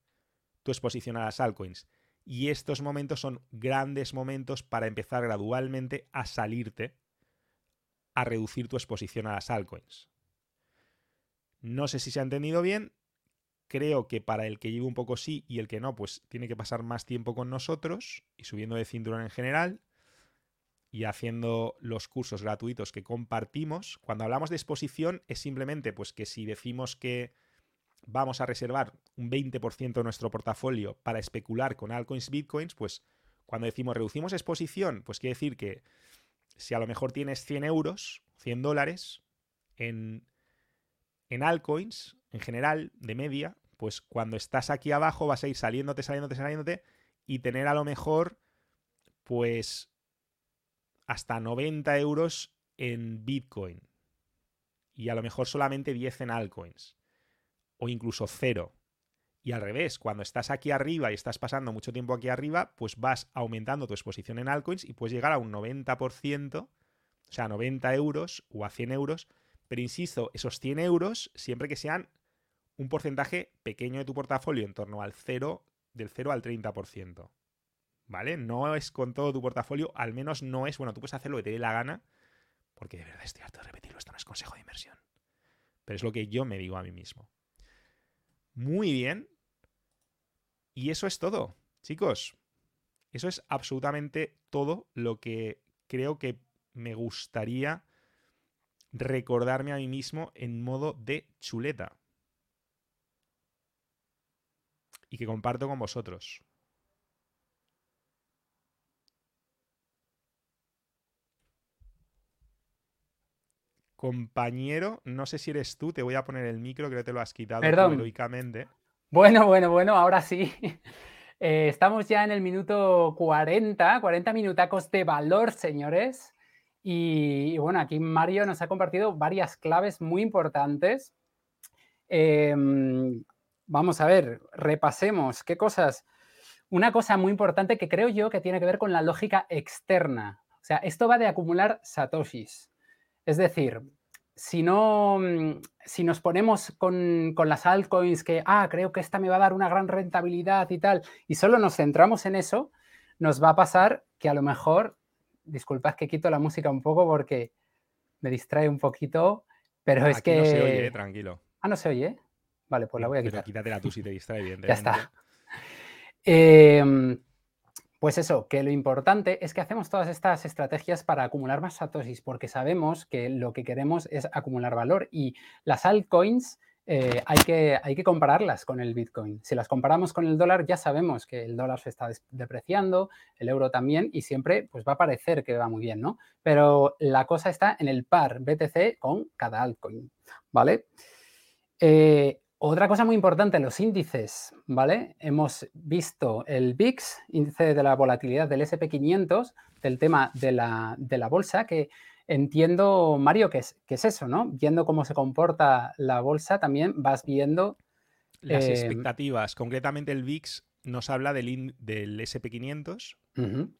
C: tu exposición a las altcoins. Y estos momentos son grandes momentos para empezar gradualmente a salirte, a reducir tu exposición a las altcoins. No sé si se ha entendido bien, Creo que para el que lleve un poco sí y el que no, pues tiene que pasar más tiempo con nosotros y subiendo de cinturón en general y haciendo los cursos gratuitos que compartimos. Cuando hablamos de exposición es simplemente pues que si decimos que vamos a reservar un 20% de nuestro portafolio para especular con altcoins, bitcoins, pues cuando decimos reducimos exposición, pues quiere decir que si a lo mejor tienes 100 euros, 100 dólares en, en altcoins, en general, de media, pues cuando estás aquí abajo vas a ir saliéndote, saliéndote, saliéndote y tener a lo mejor, pues, hasta 90 euros en Bitcoin. Y a lo mejor solamente 10 en altcoins. O incluso cero. Y al revés, cuando estás aquí arriba y estás pasando mucho tiempo aquí arriba, pues vas aumentando tu exposición en altcoins y puedes llegar a un 90%, o sea, 90 euros o a 100 euros. Pero insisto, esos 100 euros, siempre que sean un porcentaje pequeño de tu portafolio, en torno al 0, del 0 al 30%. ¿vale? No es con todo tu portafolio, al menos no es, bueno, tú puedes hacer lo que te dé la gana, porque de verdad estoy harto de repetirlo, esto no es consejo de inversión. Pero es lo que yo me digo a mí mismo. Muy bien. Y eso es todo, chicos. Eso es absolutamente todo lo que creo que me gustaría recordarme a mí mismo en modo de chuleta. Y que comparto con vosotros. Compañero, no sé si eres tú, te voy a poner el micro, creo que te lo has quitado heroicamente.
A: Bueno, bueno, bueno, ahora sí. Eh, estamos ya en el minuto 40, 40 minutacos de valor, señores. Y, bueno, aquí Mario nos ha compartido varias claves muy importantes. Em, vamos a ver, repasemos qué cosas. Una cosa muy importante que creo yo que tiene que ver con la lógica externa. O sea, esto va de acumular satoshis. Es decir, si no, mm, si nos ponemos con, las altcoins que, ah, creo que esta me va a dar una gran rentabilidad y tal, y solo nos centramos en eso, nos va a pasar que a lo mejor, disculpad que quito la música un poco porque me distrae un poquito, pero es que...
C: No se oye, tranquilo.
A: Ah, no se oye. Vale, pues la voy a quitar.
C: Pero quítatela tú si te distrae bien.
A: ya está. Eh, pues eso, que lo importante es que hacemos todas estas estrategias para acumular más satoshis, porque sabemos que lo que queremos es acumular valor y las altcoins eh, hay, que, hay que compararlas con el Bitcoin. Si las comparamos con el dólar, ya sabemos que el dólar se está depreciando, el euro también, y siempre pues, va a parecer que va muy bien, ¿no? Pero la cosa está en el par BTC con cada altcoin, ¿vale? Eh, otra cosa muy importante, los índices, ¿vale? Hemos visto el VIX, índice de la volatilidad del SP500, del tema de la, bolsa, que entiendo, Mario, que es, es eso, ¿no? Viendo cómo se comporta la bolsa, también vas viendo...
C: Las eh, expectativas, concretamente el VIX nos habla del, del SP500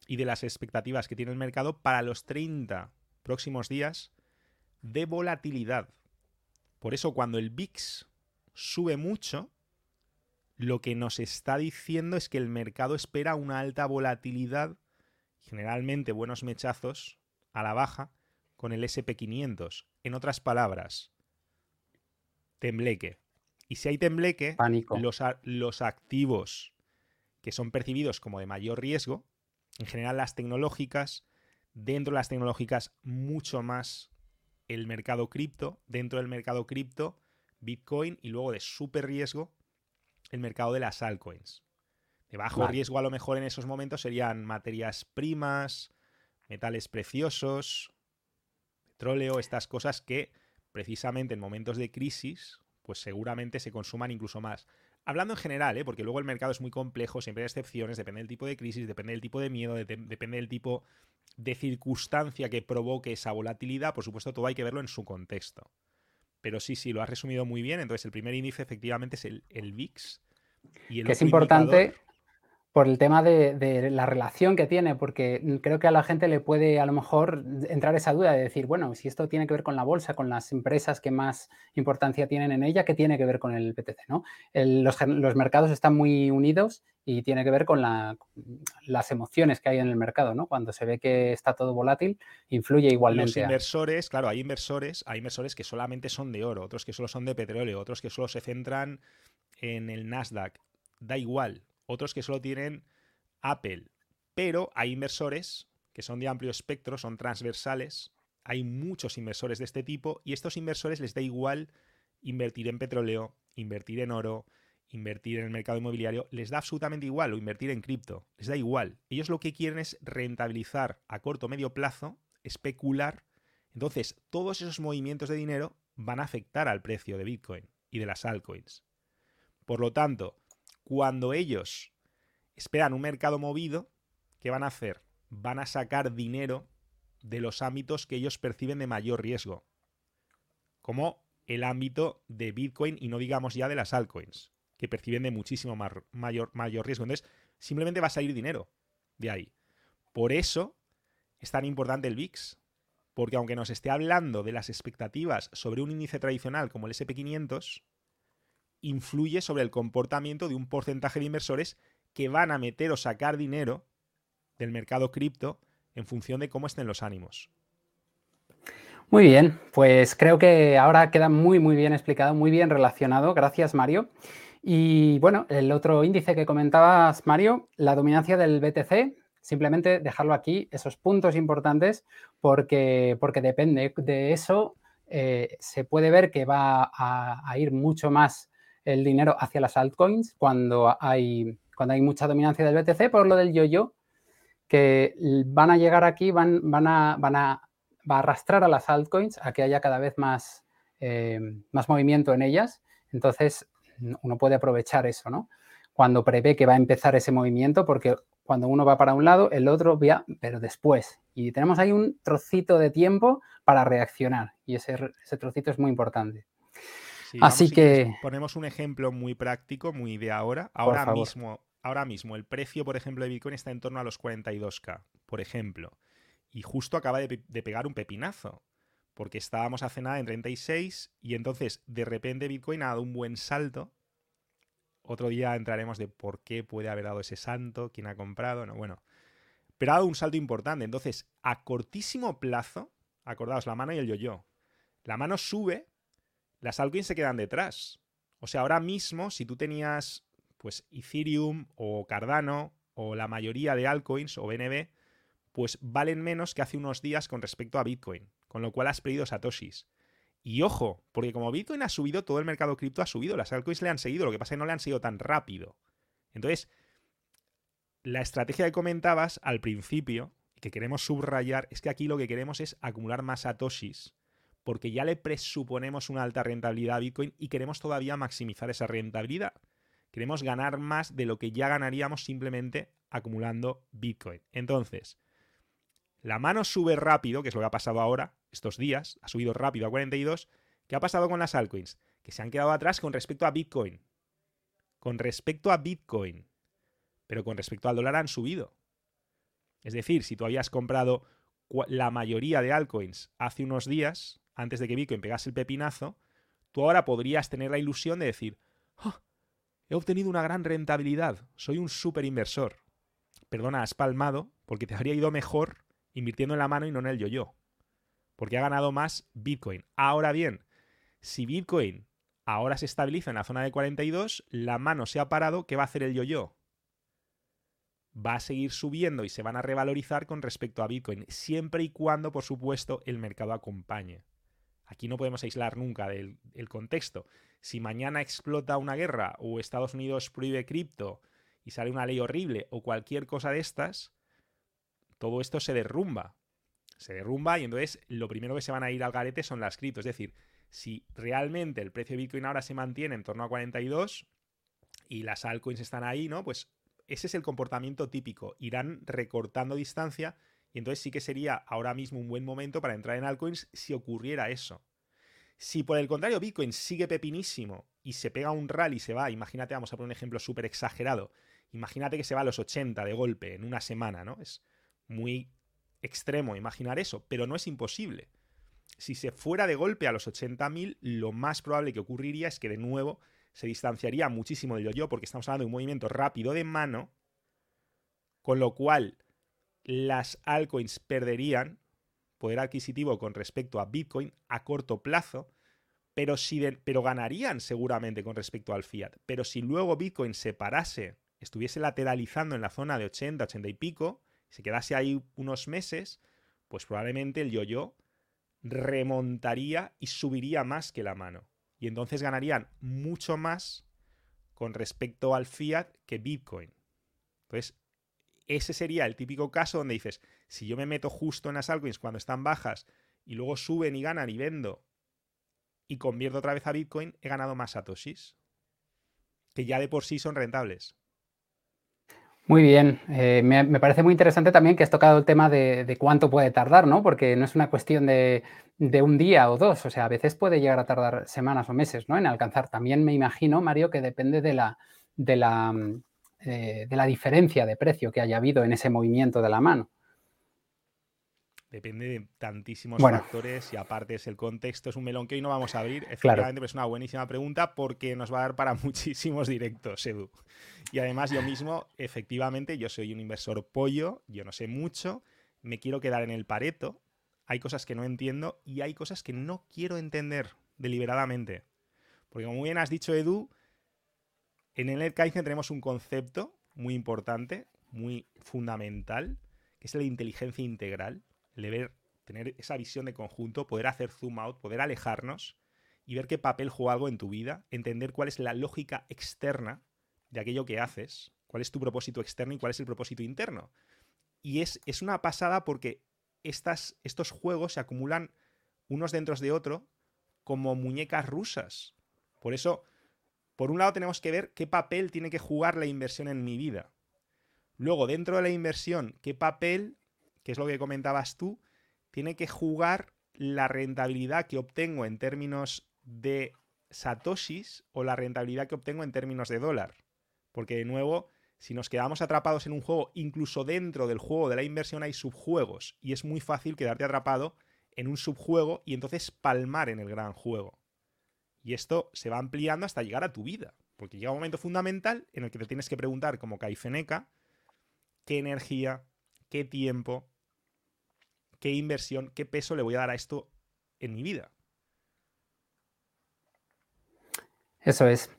C: y de las expectativas que tiene el mercado para los 30 próximos días de volatilidad. Por eso cuando el VIX sube mucho, lo que nos está diciendo es que el mercado espera una alta volatilidad, generalmente buenos mechazos a la baja, con el SP500. En otras palabras, tembleque. Y si hay tembleque, Los, los activos que son percibidos como de mayor riesgo, en general las tecnológicas, dentro de las tecnológicas mucho más el mercado cripto, dentro del mercado cripto Bitcoin y luego de súper riesgo el mercado de las altcoins. De bajo riesgo a lo mejor en esos momentos serían materias primas, metales preciosos, petróleo, estas cosas que precisamente en momentos de crisis pues seguramente se consuman incluso más. Hablando en general, ¿eh? porque luego el mercado es muy complejo, siempre hay excepciones, depende del tipo de crisis, depende del tipo de miedo, depende del tipo de circunstancia que provoque esa volatilidad, por supuesto todo hay que verlo en su contexto. Pero sí, sí, lo has resumido muy bien. Entonces, el primer índice efectivamente es el, el VIX.
A: Y que es importante por el tema de, la relación que tiene, porque creo que a la gente le puede a lo mejor entrar esa duda de decir, bueno, si esto tiene que ver con la bolsa, con las empresas que más importancia tienen en ella, ¿qué tiene que ver con el PTC? ¿no? los, los, mercados están muy unidos y tiene que ver con las emociones que hay en el mercado, ¿no? Cuando se ve que está todo volátil, influye igualmente.
C: Los inversores, claro, hay inversores, hay inversores que solamente son de oro, otros que solo son de petróleo, otros que solo se centran en el Nasdaq. Da igual. Otros que solo tienen Apple. Pero hay inversores que son de amplio espectro, son transversales. Hay muchos inversores de este tipo y estos inversores les da igual invertir en petróleo, invertir en oro, invertir en el mercado inmobiliario, les da absolutamente igual, o invertir en cripto, les da igual. Ellos lo que quieren es rentabilizar a corto o medio plazo, especular. Entonces, todos esos movimientos de dinero van a afectar al precio de Bitcoin y de las altcoins. Por lo tanto, cuando ellos esperan un mercado movido, ¿qué van a hacer? Van a sacar dinero de los ámbitos que ellos perciben de mayor riesgo, como el ámbito de Bitcoin y no digamos ya de las altcoins que perciben de muchísimo mayor, mayor riesgo. Entonces, simplemente va a salir dinero de ahí. Por eso es tan importante el VIX, porque aunque nos esté hablando de las expectativas sobre un índice tradicional como el SP500, influye sobre el comportamiento de un porcentaje de inversores que van a meter o sacar dinero del mercado cripto en función de cómo estén los ánimos.
A: Muy bien, pues creo que ahora queda muy, muy bien explicado, muy bien relacionado. Gracias, Mario. Y bueno, el otro índice que comentabas, Mario, la dominancia del BTC, simplemente dejarlo aquí, esos puntos importantes, porque, porque depende de eso, eh, se puede ver que va a, ir mucho más el dinero hacia las altcoins cuando hay, cuando hay mucha dominancia del BTC, por lo del yo-yo, que van a llegar aquí, van, van, a, van a, va a arrastrar a las altcoins a que haya cada vez más, eh, más movimiento en ellas. Entonces, uno puede aprovechar eso, ¿no? Cuando prevé que va a empezar ese movimiento, porque cuando uno va para un lado, el otro va, pero después. Y tenemos ahí un trocito de tiempo para reaccionar y ese, trocito es muy importante. Así que...
C: ponemos un ejemplo muy práctico, muy de ahora. Ahora mismo, ahora mismo el precio, por ejemplo, de Bitcoin está en torno a los 42K, por ejemplo. Y justo acaba de, de pegar un pepinazo porque estábamos hace nada en 36 y entonces de repente Bitcoin ha dado un buen salto. Otro día entraremos de por qué puede haber dado ese salto, quién ha comprado, no, bueno. Pero ha dado un salto importante. Entonces, a cortísimo plazo, acordaos, la mano y el yo-yo. La mano sube, las altcoins se quedan detrás. O sea, ahora mismo, si tú tenías pues Ethereum o Cardano o la mayoría de altcoins o BNB, pues valen menos que hace unos días con respecto a Bitcoin con lo cual has perdido satoshis. Y ojo, porque como Bitcoin ha subido, todo el mercado cripto ha subido, las altcoins le han seguido, lo que pasa es que no le han seguido tan rápido. Entonces, la estrategia que comentabas al principio, que queremos subrayar, es que aquí lo que queremos es acumular más satoshis, porque ya le presuponemos una alta rentabilidad a Bitcoin y queremos todavía maximizar esa rentabilidad. Queremos ganar más de lo que ya ganaríamos simplemente acumulando Bitcoin. Entonces, la mano sube rápido, que es lo que ha pasado ahora, estos días, ha subido rápido a 42. ¿Qué ha pasado con las altcoins? Que se han quedado atrás con respecto a Bitcoin. Con respecto a Bitcoin. Pero con respecto al dólar han subido. Es decir, si tú habías comprado la mayoría de altcoins hace unos días, antes de que Bitcoin pegase el pepinazo, tú ahora podrías tener la ilusión de decir, ah, he obtenido una gran rentabilidad, soy un super inversor. Perdona, has palmado porque te habría ido mejor invirtiendo en la mano y no en el yo-yo. Porque ha ganado más Bitcoin. Ahora bien, si Bitcoin ahora se estabiliza en la zona de 42, la mano se ha parado, ¿qué va a hacer el yo-yo? Va a seguir subiendo y se van a revalorizar con respecto a Bitcoin, siempre y cuando, por supuesto, el mercado acompañe. Aquí no podemos aislar nunca del, contexto. Si mañana explota una guerra o Estados Unidos prohíbe cripto y sale una ley horrible o cualquier cosa de estas, todo esto se derrumba. Se derrumba y entonces lo primero que se van a ir al garete son las criptos. Es decir, si realmente el precio de Bitcoin ahora se mantiene en torno a 42 y las altcoins están ahí, ¿no? Pues ese es el comportamiento típico. Irán recortando distancia y entonces sí que sería ahora mismo un buen momento para entrar en altcoins si ocurriera eso. Si por el contrario Bitcoin sigue pepinísimo y se pega un rally y se va, imagínate, vamos a poner un ejemplo súper exagerado, imagínate que se va a los 80 de golpe en una semana, ¿no? Es, muy extremo imaginar eso, pero no es imposible. Si se fuera de golpe a los 80.000, lo más probable que ocurriría es que de nuevo se distanciaría muchísimo del yo-yo, porque estamos hablando de un movimiento rápido de mano, con lo cual las altcoins perderían poder adquisitivo con respecto a Bitcoin a corto plazo, pero, pero ganarían seguramente con respecto al fiat. Pero si luego Bitcoin se parase, estuviese lateralizando en la zona de 80, 80 y pico, se quedase ahí unos meses, pues probablemente el yo-yo remontaría y subiría más que la mano. Y entonces ganarían mucho más con respecto al fiat que Bitcoin. Entonces, ese sería el típico caso donde dices, si yo me meto justo en las altcoins cuando están bajas y luego suben y ganan y vendo y convierto otra vez a Bitcoin, he ganado más satoshis, que ya de por sí son rentables.
A: Muy bien, eh, me, parece muy interesante también que has tocado el tema de, cuánto puede tardar, ¿no? Porque no es una cuestión de, un día o dos, o sea, a veces puede llegar a tardar semanas o meses, ¿no? En alcanzar. También me imagino, Mario, que depende de la, de la, eh, de la diferencia de precio que haya habido en ese movimiento de la mano.
C: depende de tantísimos factores y aparte es el contexto, es un melón que hoy no vamos a abrir. Efectivamente, es una buenísima pregunta porque nos va a dar para muchísimos directos, Edu. Y además yo mismo, efectivamente, yo soy un inversor pollo, yo no sé mucho, me quiero quedar en el pareto, hay cosas que no entiendo y hay cosas que no quiero entender deliberadamente. Porque como muy bien has dicho, Edu, en el Kaizen tenemos un concepto muy importante, muy fundamental, que es la inteligencia integral, el ver, tener esa visión de conjunto, poder hacer zoom out, poder alejarnos y ver qué papel juega en tu vida, entender cuál es la lógica externa de aquello que haces, cuál es tu propósito externo y cuál es el propósito interno. Y es, es una pasada porque estos juegos se acumulan unos dentro de otro como muñecas rusas. Por eso por un lado tenemos que ver qué papel tiene que jugar la inversión en mi vida. Luego, dentro de la inversión, qué papel, que es lo que comentabas tú, tiene que jugar la rentabilidad que obtengo en términos de satoshis o la rentabilidad que obtengo en términos de dólar. Porque de nuevo, si nos quedamos atrapados en un juego, incluso dentro del juego de la inversión hay subjuegos y es muy fácil quedarte atrapado en un subjuego y entonces palmar en el gran juego. Y esto se va ampliando hasta llegar a tu vida. Porque llega un momento fundamental en el que te tienes que preguntar, como Caifeneca, qué energía, qué tiempo, qué inversión, qué peso le voy a dar a esto en mi vida.
A: Eso es.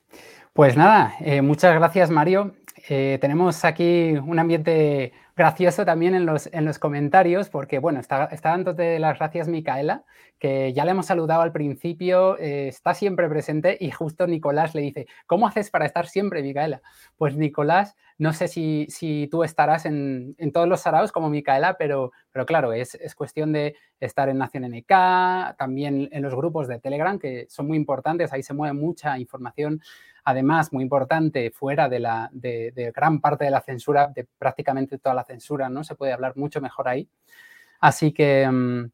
A: Pues nada, eh, muchas gracias Mario. Eh, tenemos aquí un ambiente gracioso también en los, en los comentarios, porque bueno, está, está dándote las gracias Micaela, que ya le hemos saludado al principio, eh, está siempre presente y justo Nicolás le dice, ¿cómo haces para estar siempre, Micaela? Pues Nicolás, no sé si, si tú estarás en, en, todos los saraos como Micaela, pero, pero claro, es, es, cuestión de estar en Nación NK, también en los grupos de Telegram, que son muy importantes, ahí se mueve mucha información además, muy importante, fuera de, la, de, gran parte de la censura, de prácticamente toda la censura, ¿no? Se puede hablar mucho mejor ahí. Así que mm,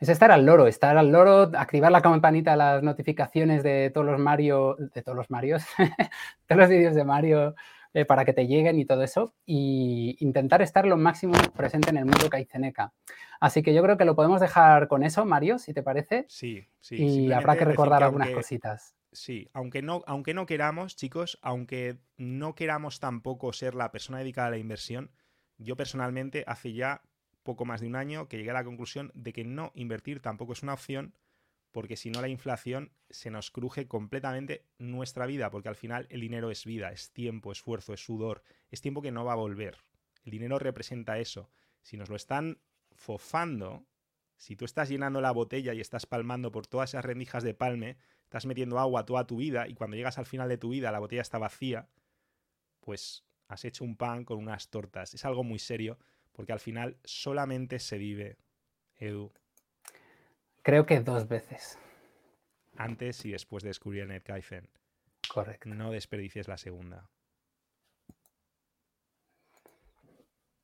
A: es estar al loro, estar al loro, activar la campanita de las notificaciones de todos los Mario, de todos los Marios, todos los vídeos de Mario eh, para que te lleguen y todo eso, y intentar estar lo máximo presente en el mundo Kaizeneca. Así que yo creo que lo podemos dejar con eso, Mario, si te parece.
C: Sí, sí.
A: Y habrá que recordar algunas cositas.
C: Sí, aunque no, aunque no queramos, chicos, aunque no queramos tampoco ser la persona dedicada a la inversión, yo personalmente hace ya poco más de un año que llegué a la conclusión de que no invertir tampoco es una opción, porque si no la inflación se nos cruje completamente nuestra vida, porque al final el dinero es vida, es tiempo, esfuerzo, es sudor, es tiempo que no va a volver. El dinero representa eso. Si nos lo están fofando, si tú estás llenando la botella y estás palmando por todas esas rendijas de palme, estás metiendo agua toda tu vida y cuando llegas al final de tu vida la botella está vacía, pues has hecho un pan con unas tortas. Es algo muy serio porque al final solamente se vive, Edu.
A: Creo que dos veces.
C: Antes y después de descubrir el.
A: Correcto.
C: No desperdicies la segunda.